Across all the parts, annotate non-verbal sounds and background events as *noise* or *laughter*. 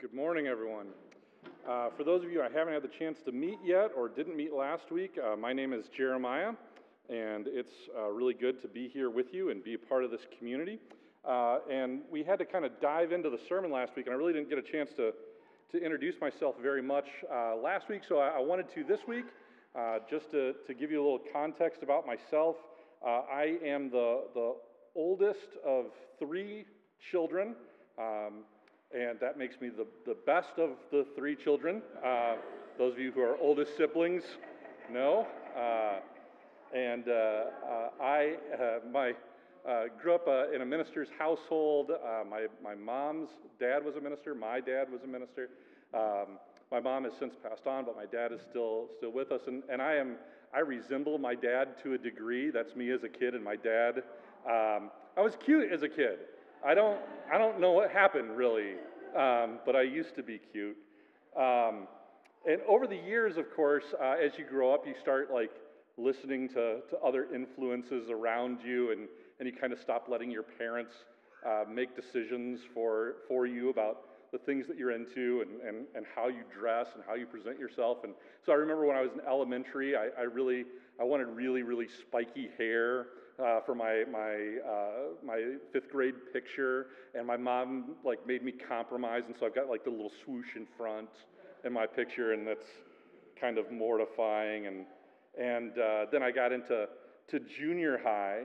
Good morning, everyone. Uh, for those of you I haven't had the chance to meet yet or didn't meet last week, uh, my name is Jeremiah, and it's uh, really good to be here with you and be a part of this community. Uh, and we had to kind of dive into the sermon last week, and I really didn't get a chance to, to introduce myself very much uh, last week, so I, I, wanted to this week, uh, just to, to give you a little context about myself. I am the, the oldest of three children. Um, and that makes me the, the best of the three children. Uh, those of you who are oldest siblings know. Uh, and uh, uh I, uh, my, grew up in a minister's household. my, my mom's dad was a minister. My dad was a minister. Um, my mom has since passed on, but my dad is still still with us. And, and I am I resemble my dad to a degree. That's me as a kid, and my dad. Um, I was cute as a kid. I don't, I don't know what happened really, um, but I used to be cute. Um, and over the years, of course, uh, as you grow up, you start like listening to, to other influences around you, and, and you kind of stop letting your parents uh, make decisions for, for you about the things that you're into and, and, and how you dress and how you present yourself. And so I remember when I was in elementary, I, I really, I wanted really, really spiky hair uh, for my my uh, my fifth grade picture, and my mom like made me compromise, and so I've got like the little swoosh in front in my picture, and that's kind of mortifying. And and uh, then I got into to junior high,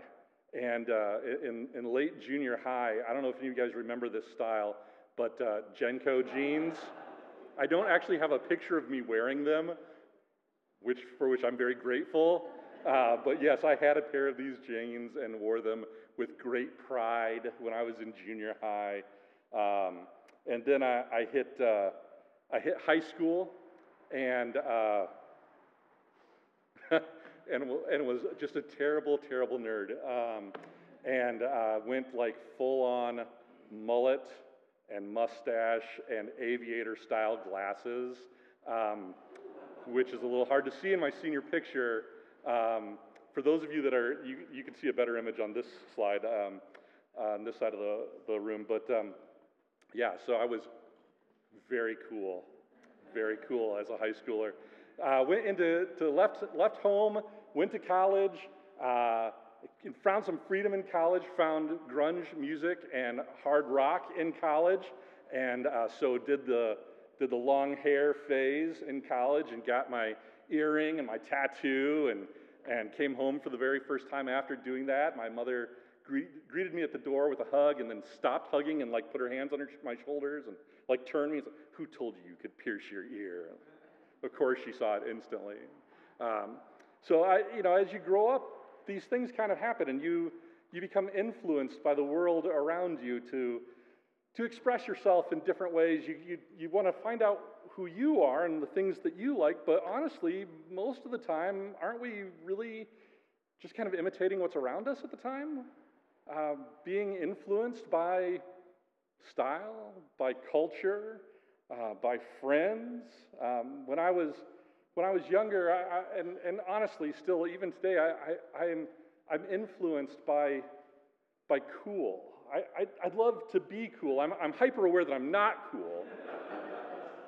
and uh, in in late junior high, I don't know if any of you guys remember this style, but uh, JNCO jeans. I don't actually have a picture of me wearing them, which for which I'm very grateful. Uh, but yes, I had a pair of these jeans and wore them with great pride when I was in junior high. Um, and then I, I hit, uh, I hit high school and, uh, *laughs* and, and was just a terrible, terrible nerd. Um, and uh, went like full on mullet and mustache and aviator style glasses, um, which is a little hard to see in my senior picture. Um, for those of you that are, you, you can see a better image on this slide, um, on this side of the, the room. But um, yeah, so I was very cool, very cool as a high schooler. Uh, went into to left left home, went to college, uh, found some freedom in college, found grunge music and hard rock in college, and uh, so did the did the long hair phase in college and got my earring and my tattoo and, and came home for the very first time after doing that. My mother gre- greeted me at the door with a hug and then stopped hugging and like put her hands on her, my shoulders and like turned me and said, Who told you you could pierce your ear? Of course, she saw it instantly. Um, so, I, you know, as you grow up, these things kind of happen and you, you become influenced by the world around you to, to express yourself in different ways. You, you, you want to find out who you are and the things that you like, but honestly, most of the time, aren't we really just kind of imitating what's around us at the time? Uh, being influenced by style, by culture, uh, by friends. Um, when I was when I was younger, I, I, and, and honestly, still even today, I, I, I'm I'm influenced by by cool. I, I, would love to be cool. I'm, I'm hyper aware that I'm not cool.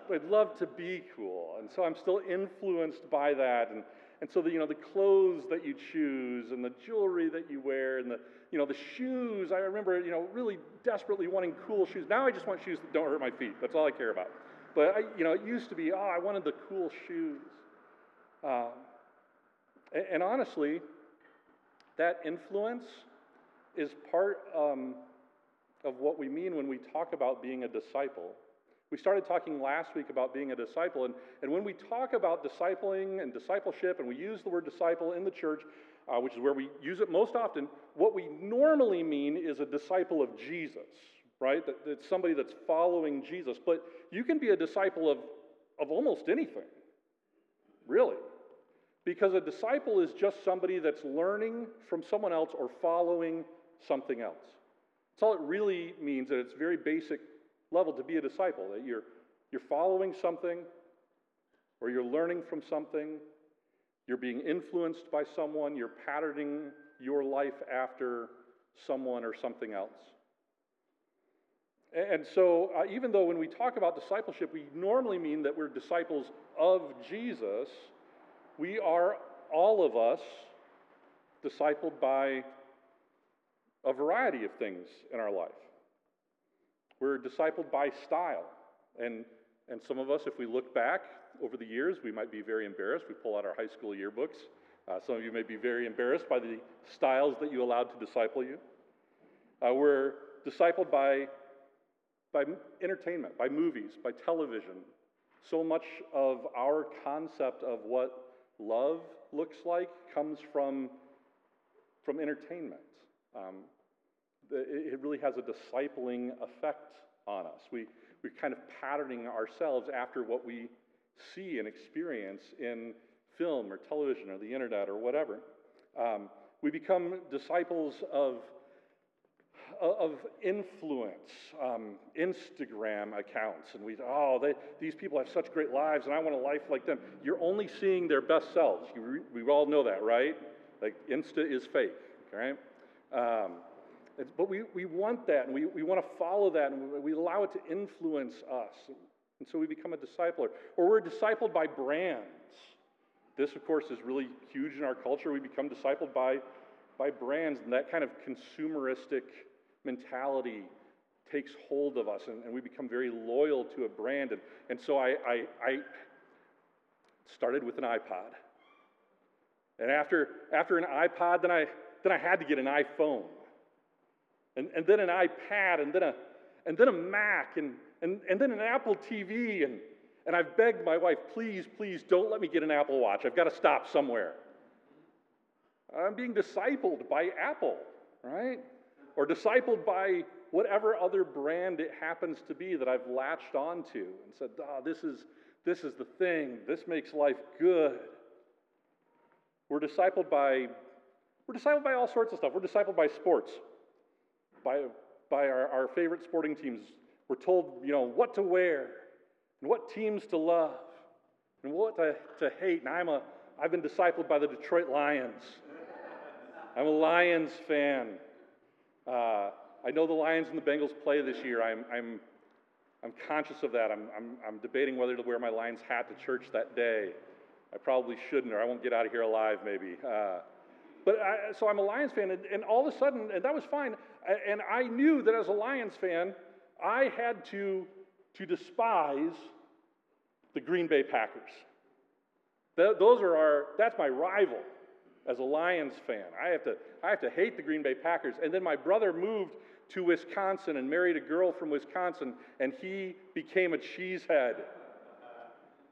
But I'd love to be cool. And so I'm still influenced by that. And, and so the, you know, the clothes that you choose and the jewelry that you wear and the, you know, the shoes, I remember, you know, really desperately wanting cool shoes. Now I just want shoes that don't hurt my feet. That's all I care about. But, I, you know, it used to be, oh, I wanted the cool shoes. Um, and, and, honestly, that influence is part um, of what we mean when we talk about being a disciple. We started talking last week about being a disciple, and, and when we talk about discipling and discipleship, and we use the word disciple in the church, uh, which is where we use it most often, what we normally mean is a disciple of Jesus, right? That, it's somebody that's following Jesus. But you can be a disciple of, of almost anything, really. Because a disciple is just somebody that's learning from someone else or following something else. That's all it really means at its very basic level to be a disciple, that you're, you're following something or you're learning from something, you're being influenced by someone, you're patterning your life after someone or something else. And so, uh, even though when we talk about discipleship, we normally mean that we're disciples of Jesus, we are, all of us, discipled by a variety of things in our life. We're discipled by style. And, and some of us, if we look back over the years, we might be very embarrassed. We pull out our high school yearbooks. Uh, some of you may be very embarrassed by the styles that you allowed to disciple you. Uh, we're discipled by by entertainment, by movies, by television. So much of our concept of what love looks like comes from, from entertainment. Um, it really has a discipling effect on us. We, we're kind of patterning ourselves after what we see and experience in film or television or the internet or whatever. Um, we become disciples of of influence, um, Instagram accounts, and we, oh, they, these people have such great lives, and I want a life like them. You're only seeing their best selves. You, we all know that, right? Like, Insta is fake, right? Um, but we, we want that, and we, we want to follow that, and we allow it to influence us. And so we become a discipler. Or we're discipled by brands. This, of course, is really huge in our culture. We become discipled by, by brands and that kind of consumeristic mentality takes hold of us and, and we become very loyal to a brand. And, and so I, I, I started with an iPod. And after, after an iPod, then I, then I had to get an iPhone. And, and then an iPad, and then a, and then a Mac, and, and, and then an Apple TV. And, and I've begged my wife, please, please don't let me get an Apple Watch. I've got to stop somewhere. I'm being discipled by Apple, right? or discipled by whatever other brand it happens to be that I've latched onto and said, oh, this is, this is the thing. This makes life good. We're discipled by, we're discipled by all sorts of stuff. We're discipled by sports, by, by our, our favorite sporting teams. We're told, you know, what to wear and what teams to love and what to, to hate. And I'm a, I've been discipled by the Detroit Lions. I'm a Lions fan. Uh, I know the Lions and the Bengals play this year. I'm, I'm, I'm conscious of that. I'm, I'm, I'm debating whether to wear my Lions hat to church that day. I probably shouldn't, or I won't get out of here alive, maybe. Uh, but I, so I'm a Lions fan, and, and, all of a sudden, and that was fine. And I knew that as a Lions fan, I had to, to despise the Green Bay Packers. those are our, that's my rival as a Lions fan. I have to, I have to hate the Green Bay Packers. And then my brother moved to Wisconsin and married a girl from Wisconsin, and he became a cheesehead.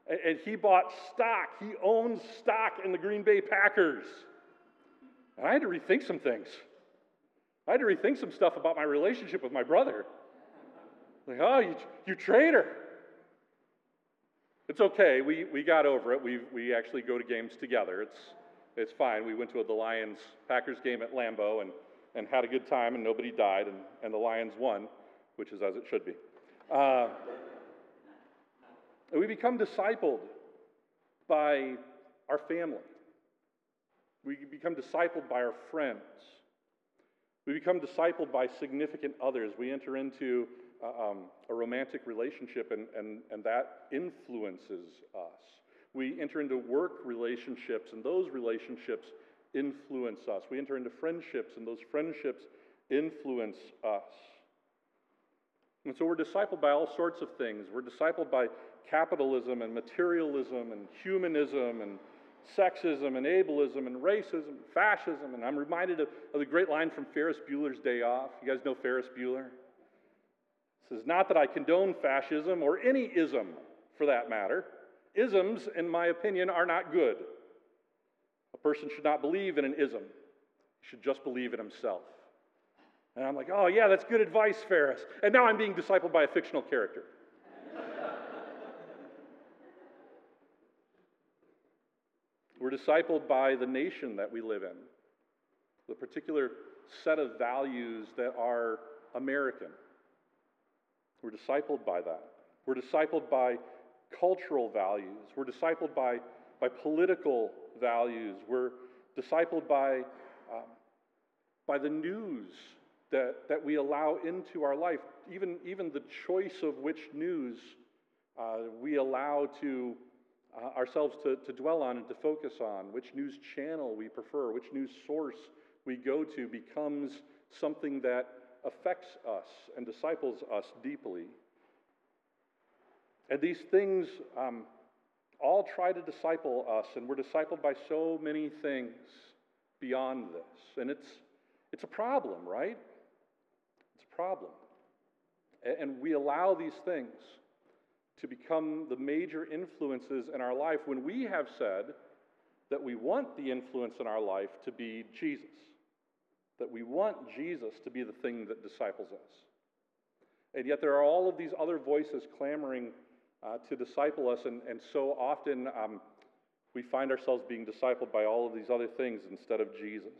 And he bought stock. He owns stock in the Green Bay Packers. And I had to rethink some things. I had to rethink some stuff about my relationship with my brother. Like, oh, you, you traitor. It's okay. We, we got over it. We, we actually go to games together. It's, it's fine. We went to a, the Lions Packers game at Lambeau and, and had a good time, and nobody died, and, and the Lions won, which is as it should be. Uh, we become discipled by our family. We become discipled by our friends. We become discipled by significant others. We enter into uh, um, a romantic relationship, and, and, and that influences us. We enter into work relationships, and those relationships influence us. We enter into friendships, and those friendships influence us. And so we're discipled by all sorts of things. We're discipled by capitalism and materialism and humanism and sexism and ableism and racism and fascism. And I'm reminded of, of the great line from Ferris Bueller's Day Off. You guys know Ferris Bueller? It says, Not that I condone fascism or any ism for that matter. Isms, in my opinion, are not good. A person should not believe in an ism, he should just believe in himself. And I'm like, oh, yeah, that's good advice, Ferris. And now I'm being discipled by a fictional character. We're discipled by the nation that we live in, the particular set of values that are American. We're discipled by that. We're discipled by cultural values. We're discipled by, by political values. We're discipled by, um, by the news that, that we allow into our life, even, even the choice of which news uh, we allow to uh, ourselves to, to dwell on and to focus on, which news channel we prefer, which news source we go to becomes something that affects us and disciples us deeply. And these things um, all try to disciple us, and we're discipled by so many things beyond this. And it's, it's a problem, right? It's a problem. And we allow these things to become the major influences in our life when we have said that we want the influence in our life to be Jesus, that we want Jesus to be the thing that disciples us. And yet there are all of these other voices clamoring uh, to disciple us, and, and so often um, we find ourselves being discipled by all of these other things instead of Jesus.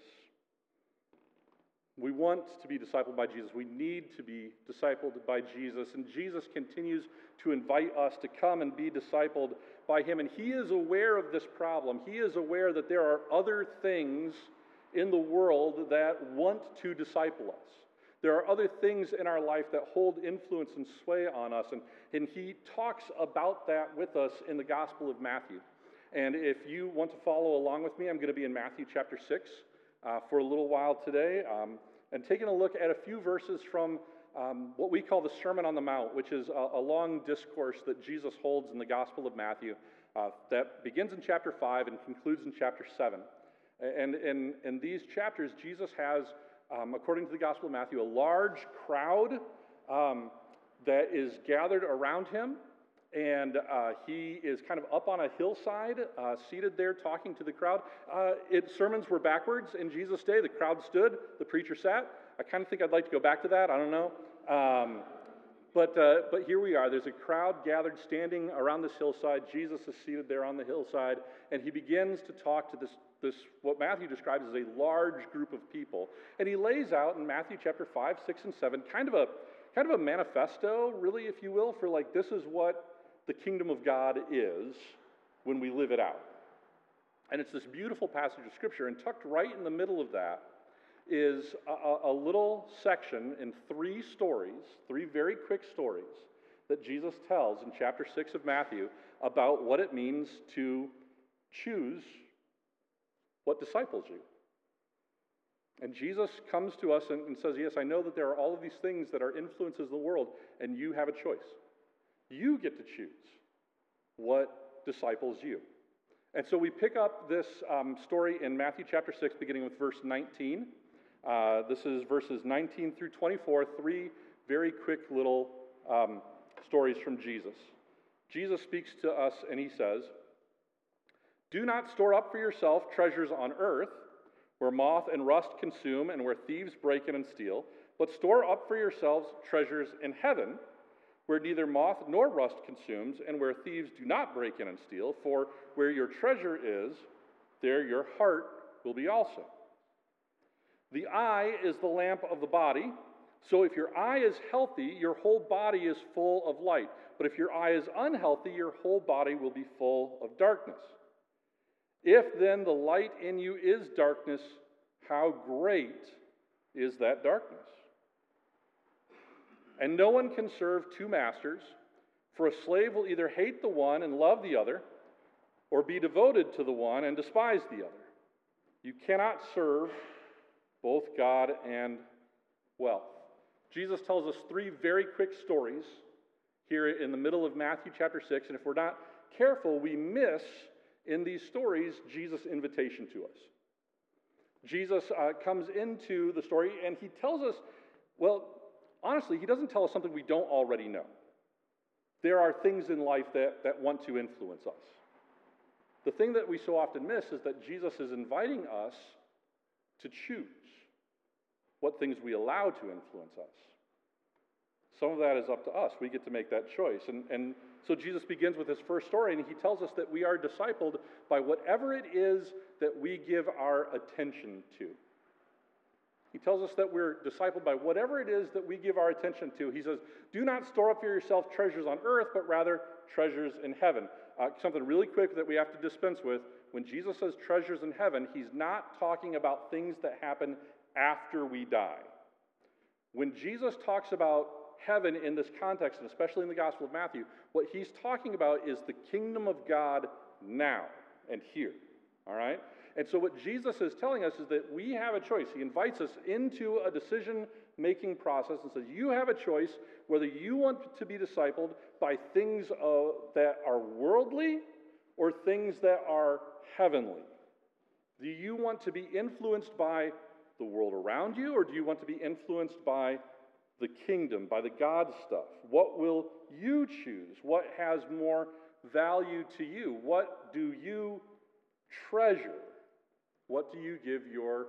We want to be discipled by Jesus. We need to be discipled by Jesus. And Jesus continues to invite us to come and be discipled by him. And he is aware of this problem. He is aware that there are other things in the world that want to disciple us. There are other things in our life that hold influence and sway on us. And, and he talks about that with us in the Gospel of Matthew. And if you want to follow along with me, I'm going to be in Matthew chapter 6 uh, for a little while today um, and taking a look at a few verses from um, what we call the Sermon on the Mount, which is a, a long discourse that Jesus holds in the Gospel of Matthew uh, that begins in chapter 5 and concludes in chapter 7. And in, in these chapters, Jesus has, um, according to the Gospel of Matthew, a large crowd um, that is gathered around him and uh, he is kind of up on a hillside, uh, seated there talking to the crowd. Uh, it, sermons were backwards in Jesus' day. The crowd stood, the preacher sat. I kind of think I'd like to go back to that. I don't know. Um, but, uh, but here we are. There's a crowd gathered standing around this hillside. Jesus is seated there on the hillside, and he begins to talk to this, this what Matthew describes as a large group of people. And he lays out in Matthew chapter 5, 6, and 7 kind of a kind of a manifesto, really, if you will, for like this is what the kingdom of God is when we live it out. And it's this beautiful passage of Scripture, and tucked right in the middle of that is a, a, little section in three stories, three very quick stories that Jesus tells in chapter 6 of Matthew about what it means to choose what disciples you. And Jesus comes to us and, and says, Yes, I know that there are all of these things that are influences in the world, and you have a choice. You get to choose what disciples you. And so we pick up this um, story in Matthew chapter 6, beginning with verse 19. Uh, this is verses 19 through 24, three very quick little um, stories from Jesus. Jesus speaks to us and he says, Do not store up for yourself treasures on earth, where moth and rust consume and where thieves break in and steal, but store up for yourselves treasures in heaven where neither moth nor rust consumes, and where thieves do not break in and steal. For where your treasure is, there your heart will be also. The eye is the lamp of the body. So if your eye is healthy, your whole body is full of light. But if your eye is unhealthy, your whole body will be full of darkness. If then the light in you is darkness, how great is that darkness? And no one can serve two masters, for a slave will either hate the one and love the other, or be devoted to the one and despise the other. You cannot serve both God and wealth. Jesus tells us three very quick stories here in the middle of Matthew chapter 6, and if we're not careful, we miss in these stories Jesus' invitation to us. Jesus uh, comes into the story and he tells us, well, honestly, he doesn't tell us something we don't already know. There are things in life that, that want to influence us. The thing that we so often miss is that Jesus is inviting us to choose what things we allow to influence us. Some of that is up to us. We get to make that choice. And, and so Jesus begins with his first story, and he tells us that we are discipled by whatever it is that we give our attention to. He tells us that we're discipled by whatever it is that we give our attention to. He says, Do not store up for yourself treasures on earth, but rather treasures in heaven. Uh, something really quick that we have to dispense with. When Jesus says treasures in heaven, he's not talking about things that happen after we die. When Jesus talks about heaven in this context, and especially in the Gospel of Matthew, what he's talking about is the kingdom of God now and here. All right? And so, what Jesus is telling us is that we have a choice. He invites us into a decision making process and says, You have a choice whether you want to be discipled by things uh, that are worldly or things that are heavenly. Do you want to be influenced by the world around you, or do you want to be influenced by the kingdom, by the God stuff? What will you choose? What has more value to you? What do you treasure? What do you give your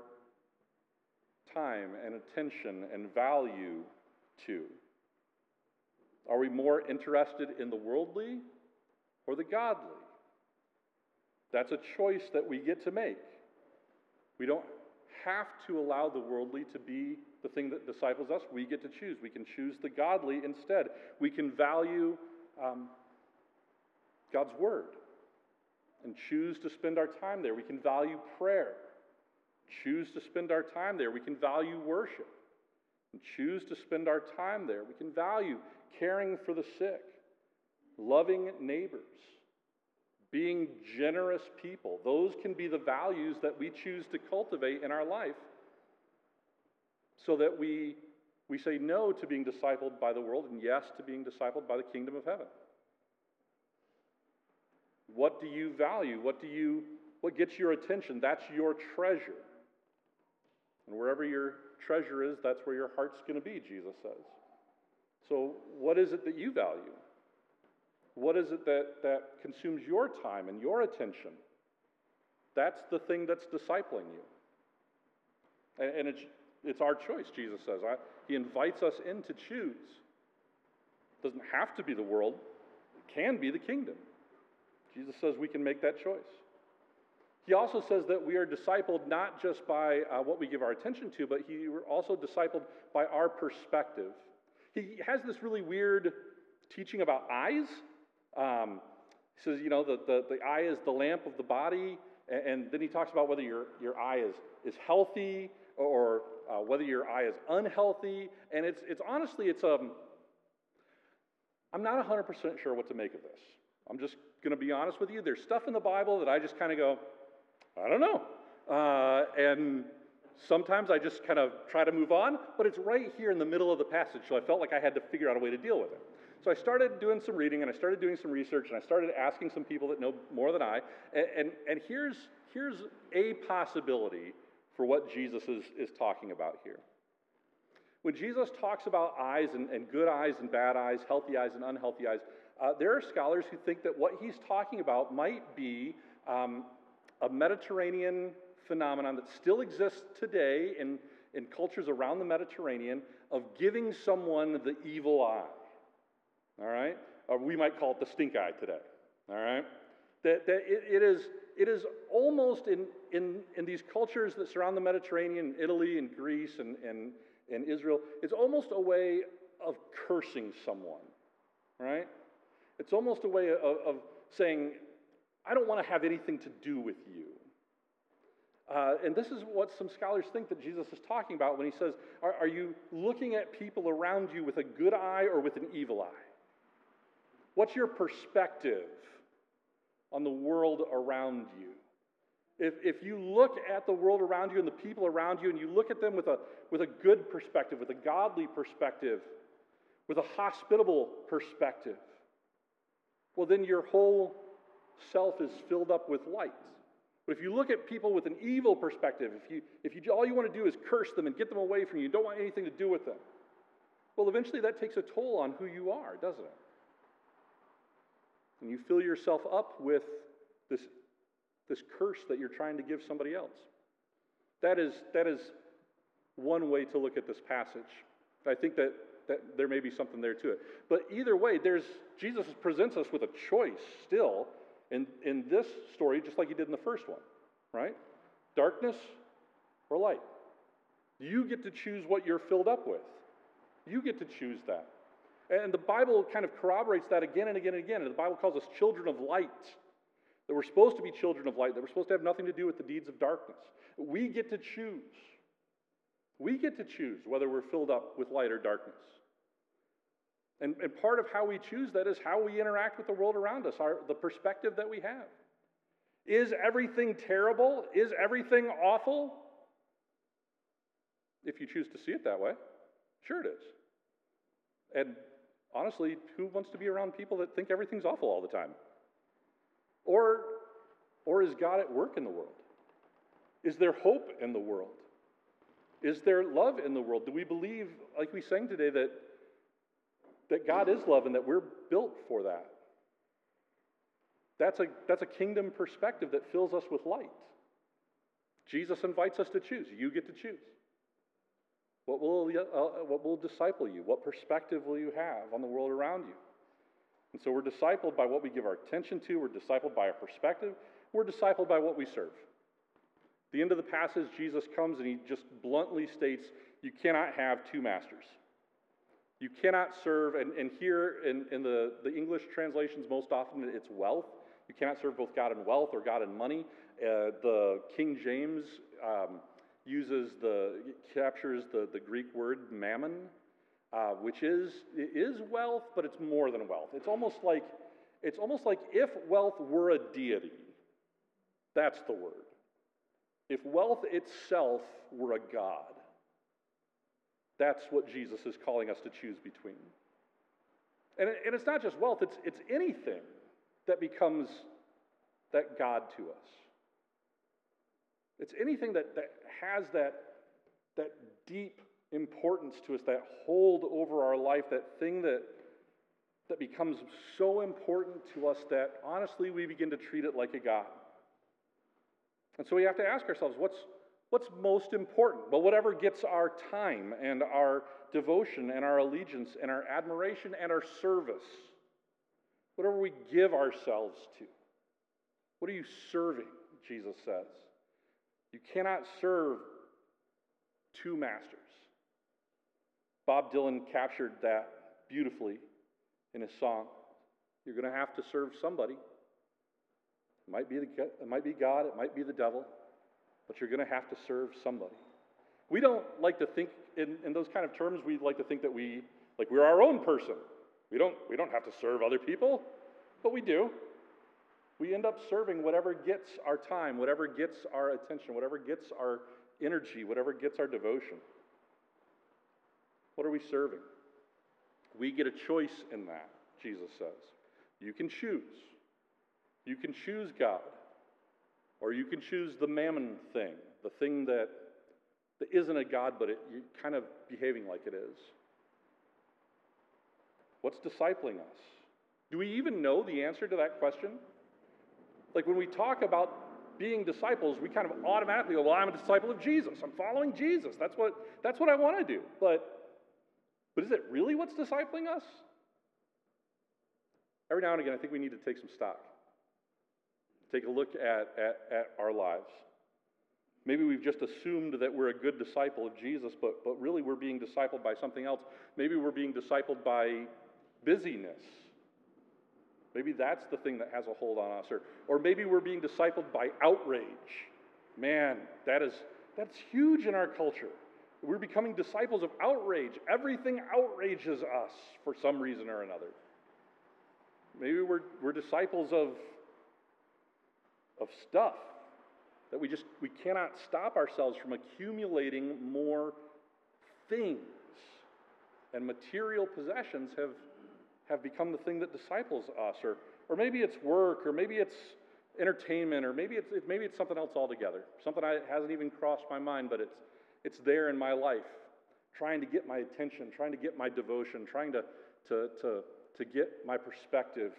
time and attention and value to? Are we more interested in the worldly or the godly? That's a choice that we get to make. We don't have to allow the worldly to be the thing that disciples us. We get to choose. We can choose the godly instead. We can value um, God's Word and choose to spend our time there. We can value prayer, choose to spend our time there. We can value worship and choose to spend our time there. We can value caring for the sick, loving neighbors, being generous people. Those can be the values that we choose to cultivate in our life so that we, we say no to being discipled by the world and yes to being discipled by the kingdom of heaven. What do you value? What do you what gets your attention? That's your treasure. And wherever your treasure is, that's where your heart's going to be, Jesus says. So, what is it that you value? What is it that, that consumes your time and your attention? That's the thing that's discipling you. And, and it's, it's our choice, Jesus says. I, he invites us in to choose. It doesn't have to be the world, it can be the kingdom. Jesus says we can make that choice. He also says that we are discipled not just by uh, what we give our attention to, but he, we're also discipled by our perspective. He has this really weird teaching about eyes. Um, he says, you know, the, the, the eye is the lamp of the body, and, and then he talks about whether your, your eye is, is healthy or uh, whether your eye is unhealthy. And it's, it's honestly, it's um, I'm not 100% sure what to make of this. I'm just going to be honest with you. There's stuff in the Bible that I just kind of go, I don't know. Uh, and sometimes I just kind of try to move on, but it's right here in the middle of the passage, so I felt like I had to figure out a way to deal with it. So I started doing some reading and I started doing some research and I started asking some people that know more than I. And, and, and here's, here's a possibility for what Jesus is, is talking about here. When Jesus talks about eyes and, and good eyes and bad eyes, healthy eyes and unhealthy eyes, uh, there are scholars who think that what he's talking about might be um, a Mediterranean phenomenon that still exists today in, in cultures around the Mediterranean of giving someone the evil eye. All right? Or we might call it the stink eye today. All right? That, that it, it, is, it is almost in, in, in these cultures that surround the Mediterranean, Italy and Greece and, and, and Israel, it's almost a way of cursing someone. Right? It's almost a way of, of saying, I don't want to have anything to do with you. Uh, and this is what some scholars think that Jesus is talking about when he says, are, are you looking at people around you with a good eye or with an evil eye? What's your perspective on the world around you? If, if you look at the world around you and the people around you and you look at them with a, with a good perspective, with a godly perspective, with a hospitable perspective, well, then your whole self is filled up with light. But if you look at people with an evil perspective, if you, if you all you want to do is curse them and get them away from you, you don't want anything to do with them, well, eventually that takes a toll on who you are, doesn't it? And you fill yourself up with this, this curse that you're trying to give somebody else. That is, that is one way to look at this passage. I think that, that there may be something there to it. But either way, there's, Jesus presents us with a choice still in, in this story, just like he did in the first one, right? Darkness or light. You get to choose what you're filled up with. You get to choose that. And the Bible kind of corroborates that again and again and again. And the Bible calls us children of light. That we're supposed to be children of light, that we're supposed to have nothing to do with the deeds of darkness. We get to choose. We get to choose whether we're filled up with light or darkness. And, and part of how we choose that is how we interact with the world around us, our, the perspective that we have. Is everything terrible? Is everything awful? If you choose to see it that way, sure it is. And honestly, who wants to be around people that think everything's awful all the time? Or, or is God at work in the world? Is there hope in the world? Is there love in the world? Do we believe, like we sang today, that, that God is love and that we're built for that? That's a, that's a kingdom perspective that fills us with light. Jesus invites us to choose. You get to choose. What will, uh, what will disciple you? What perspective will you have on the world around you? And so we're discipled by what we give our attention to, we're discipled by our perspective, we're discipled by what we serve. The end of the passage, Jesus comes and he just bluntly states, You cannot have two masters. You cannot serve, and, and here in, in the, the English translations, most often it's wealth. You cannot serve both God and wealth or God and money. Uh, the King James um, uses the, captures the, the Greek word mammon, uh, which is, is wealth, but it's more than wealth. It's almost like, it's almost like if wealth were a deity, that's the word. If wealth itself were a god, that's what Jesus is calling us to choose between. And, and it's not just wealth, it's, it's anything that becomes that God to us. It's anything that, that has that, that deep importance to us, that hold over our life, that thing that, that becomes so important to us that honestly we begin to treat it like a God. And so we have to ask ourselves what's, what's most important? Well, whatever gets our time and our devotion and our allegiance and our admiration and our service, whatever we give ourselves to. What are you serving? Jesus says. You cannot serve two masters. Bob Dylan captured that beautifully in his song. You're going to have to serve somebody. It might be, the, it might be God, it might be the devil, but you're going to have to serve somebody. We don't like to think in, in those kind of terms. We like to think that we, like we're our own person. We don't, we don't have to serve other people, but we do. We end up serving whatever gets our time, whatever gets our attention, whatever gets our energy, whatever gets our devotion. What are we serving? We get a choice in that, Jesus says. You can choose. You can choose God, or you can choose the mammon thing, the thing that, that isn't a God, but it, you're kind of behaving like it is. What's discipling us? Do we even know the answer to that question? Like when we talk about being disciples, we kind of automatically go, well, I'm a disciple of Jesus. I'm following Jesus. That's what, that's what I want to do. But, but is it really what's discipling us? Every now and again, I think we need to take some stock. Take a look at, at, at our lives. Maybe we've just assumed that we're a good disciple of Jesus, but, but really we're being discipled by something else. Maybe we're being discipled by busyness Maybe that's the thing that has a hold on us. Or, or maybe we're being discipled by outrage. Man, that is, that's huge in our culture. We're becoming disciples of outrage. Everything outrages us for some reason or another. Maybe we're, we're disciples of, of stuff that we just we cannot stop ourselves from accumulating more things. And material possessions have have become the thing that disciples us, or, or maybe it's work, or maybe it's entertainment, or maybe it's, maybe it's something else altogether. Something that hasn't even crossed my mind, but it's, it's there in my life, trying to get my attention, trying to get my devotion, trying to, to, to, to get my perspective,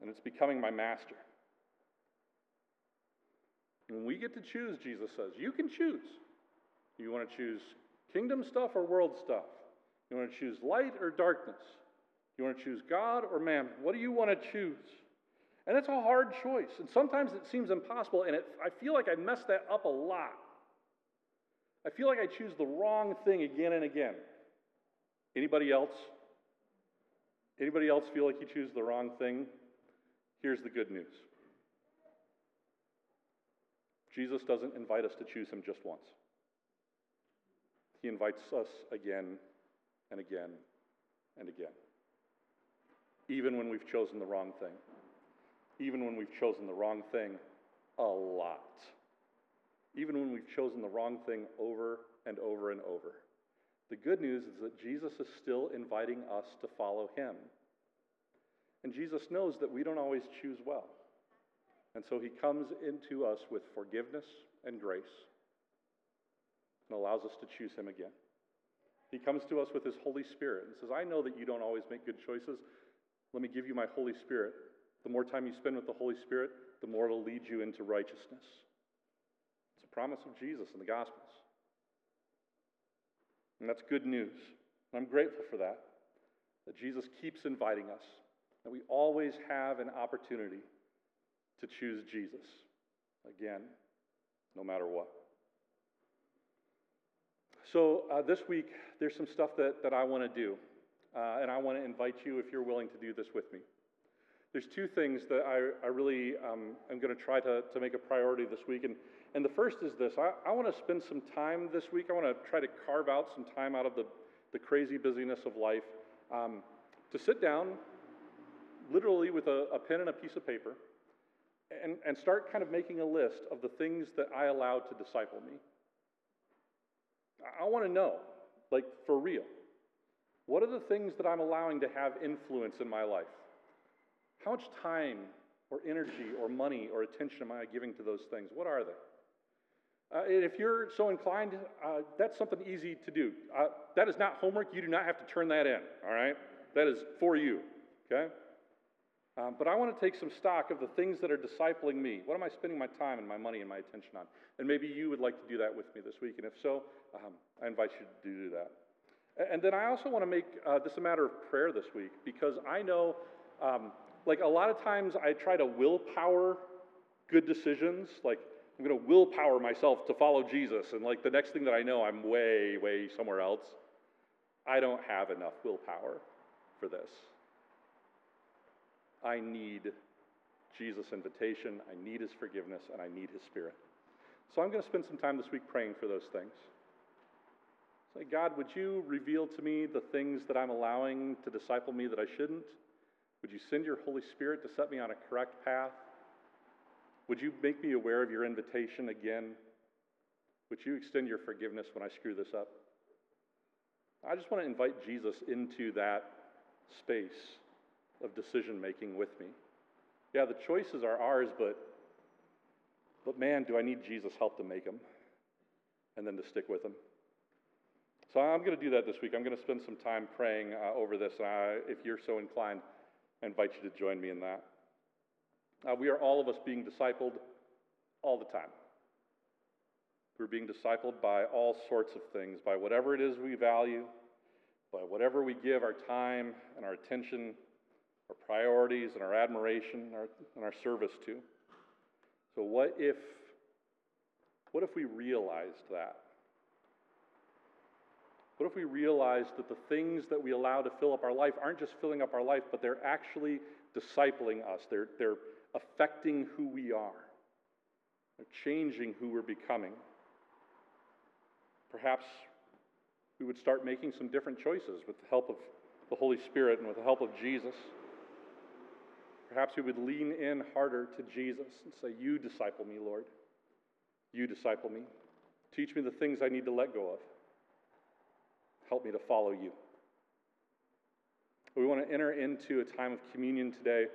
and it's becoming my master. When we get to choose, Jesus says, you can choose. You want to choose kingdom stuff or world stuff? You want to choose light or darkness? You want to choose God or mammon? What do you want to choose? And it's a hard choice. And sometimes it seems impossible, and it, I feel like I mess that up a lot. I feel like I choose the wrong thing again and again. Anybody else? Anybody else feel like you choose the wrong thing? Here's the good news Jesus doesn't invite us to choose him just once, He invites us again and again and again. Even when we've chosen the wrong thing. Even when we've chosen the wrong thing a lot. Even when we've chosen the wrong thing over and over and over. The good news is that Jesus is still inviting us to follow him. And Jesus knows that we don't always choose well. And so he comes into us with forgiveness and grace and allows us to choose him again. He comes to us with his Holy Spirit and says, I know that you don't always make good choices. Let me give you my Holy Spirit. The more time you spend with the Holy Spirit, the more it'll lead you into righteousness. It's a promise of Jesus in the Gospels. And that's good news. And I'm grateful for that, that Jesus keeps inviting us, that we always have an opportunity to choose Jesus again, no matter what. So, uh, this week, there's some stuff that, that I want to do, uh, and I want to invite you if you're willing to do this with me. There's two things that I, I really um, am going to try to, make a priority this week. And, and the first is this I, I want to spend some time this week. I want to try to carve out some time out of the, the crazy busyness of life um, to sit down, literally with a, a pen and a piece of paper, and, and start kind of making a list of the things that I allowed to disciple me. I want to know, like for real, what are the things that I'm allowing to have influence in my life? How much time or energy or money or attention am I giving to those things? What are they? Uh, and if you're so inclined, uh, that's something easy to do. Uh, that is not homework. You do not have to turn that in, all right? That is for you, okay? Um, but I want to take some stock of the things that are discipling me. What am I spending my time and my money and my attention on? And maybe you would like to do that with me this week. And if so, um, I invite you to do that. And then I also want to make uh, this a matter of prayer this week because I know um, like a lot of times I try to willpower good decisions. Like I'm going to willpower myself to follow Jesus. And like the next thing that I know, I'm way, way somewhere else. I don't have enough willpower for this. I need Jesus' invitation, I need his forgiveness, and I need his spirit. So I'm going to spend some time this week praying for those things. Say, God, would you reveal to me the things that I'm allowing to disciple me that I shouldn't? Would you send your Holy Spirit to set me on a correct path? Would you make me aware of your invitation again? Would you extend your forgiveness when I screw this up? I just want to invite Jesus into that space of decision making with me. Yeah, the choices are ours, but but man, do I need Jesus' help to make them and then to stick with them. So I'm going to do that this week. I'm going to spend some time praying uh, over this. And I, if you're so inclined, I invite you to join me in that. Uh, we are all of us being discipled all the time. We're being discipled by all sorts of things, by whatever it is we value, by whatever we give our time and our attention, our priorities and our admiration our, and our service to. So what if what if we realized that? What if we realized that the things that we allow to fill up our life aren't just filling up our life, but they're actually discipling us? They're, they're affecting who we are, they're changing who we're becoming. Perhaps we would start making some different choices with the help of the Holy Spirit and with the help of Jesus. Perhaps we would lean in harder to Jesus and say, You disciple me, Lord. You disciple me. Teach me the things I need to let go of. Help me to follow you. We want to enter into a time of communion today,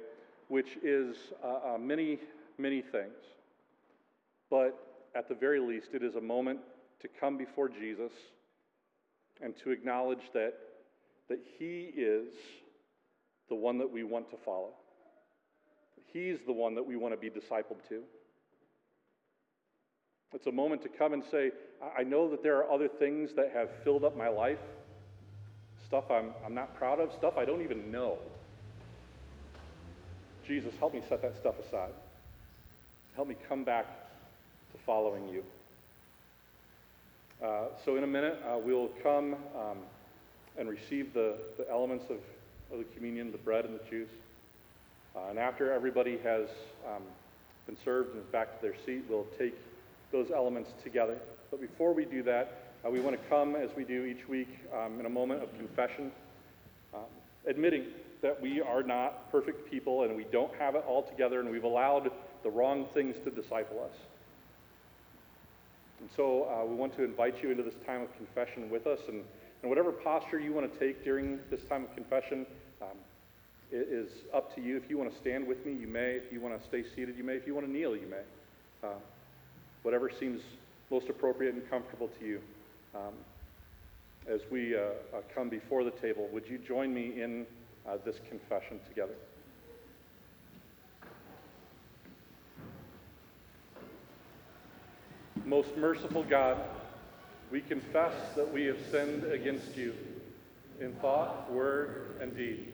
which is uh, uh, many, many things. But at the very least, it is a moment to come before Jesus and to acknowledge that, that He is the one that we want to follow. He's the one that we want to be discipled to. It's a moment to come and say, I know that there are other things that have filled up my life, stuff I'm, I'm not proud of, stuff I don't even know. Jesus, help me set that stuff aside. Help me come back to following you. Uh, so, in a minute, uh, we'll come um, and receive the, the elements of, of the communion, the bread and the juice. Uh, and after everybody has um, been served and is back to their seat, we'll take those elements together. But before we do that, uh, we want to come as we do each week um, in a moment of confession, um, admitting that we are not perfect people and we don't have it all together and we've allowed the wrong things to disciple us. And so uh, we want to invite you into this time of confession with us. And, and whatever posture you want to take during this time of confession um, is up to you. If you want to stand with me, you may. If you want to stay seated, you may. If you want to kneel, you may. Uh, whatever seems most appropriate and comfortable to you. Um, as we uh, uh come before the table, would you join me in uh, this confession together? Most merciful God, we confess that we have sinned against you in thought, word, and deed,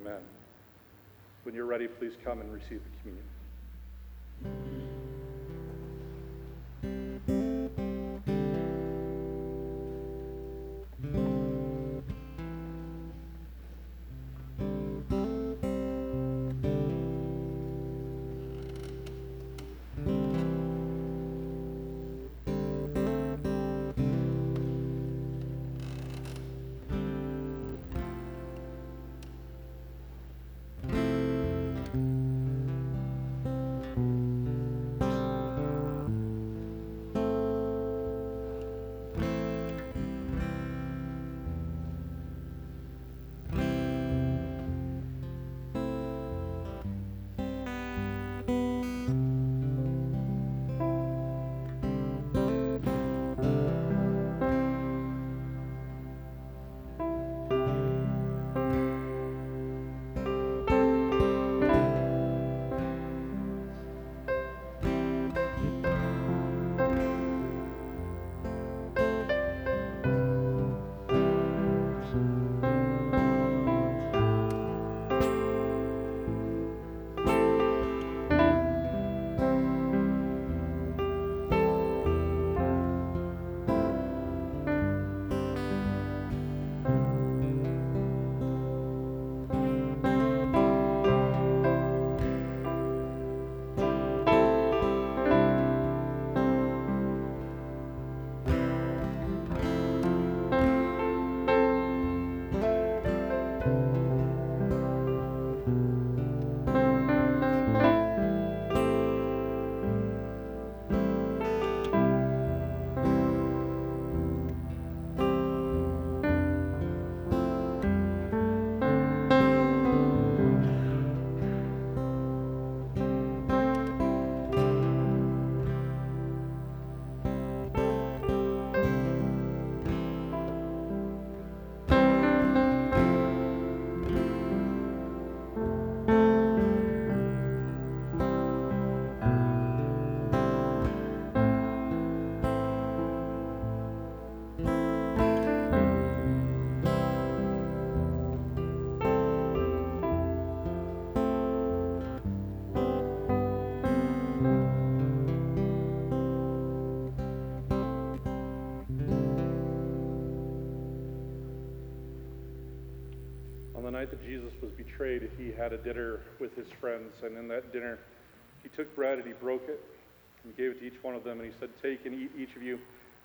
Amen. When you're ready, please come and receive the communion. Night that Jesus was betrayed, he had a dinner with his friends. And in that dinner, he took bread and he broke it and he gave it to each one of them. And he said, Take and eat, each of you.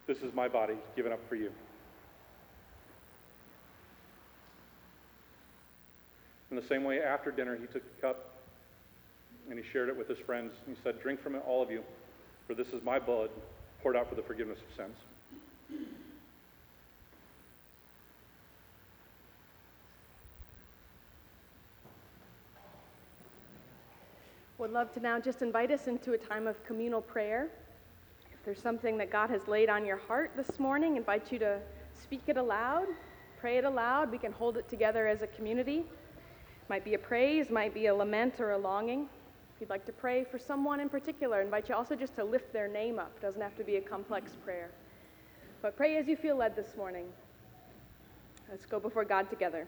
This is my body given up for you. In the same way, after dinner, he took the cup and he shared it with his friends. And he said, Drink from it, all of you, for this is my blood poured out for the forgiveness of sins. Would love to now just invite us into a time of communal prayer. If there's something that God has laid on your heart this morning, invite you to speak it aloud, pray it aloud. We can hold it together as a community. Might be a praise, might be a lament or a longing. If you'd like to pray for someone in particular, invite you also just to lift their name up. It doesn't have to be a complex prayer. But pray as you feel led this morning. Let's go before God together.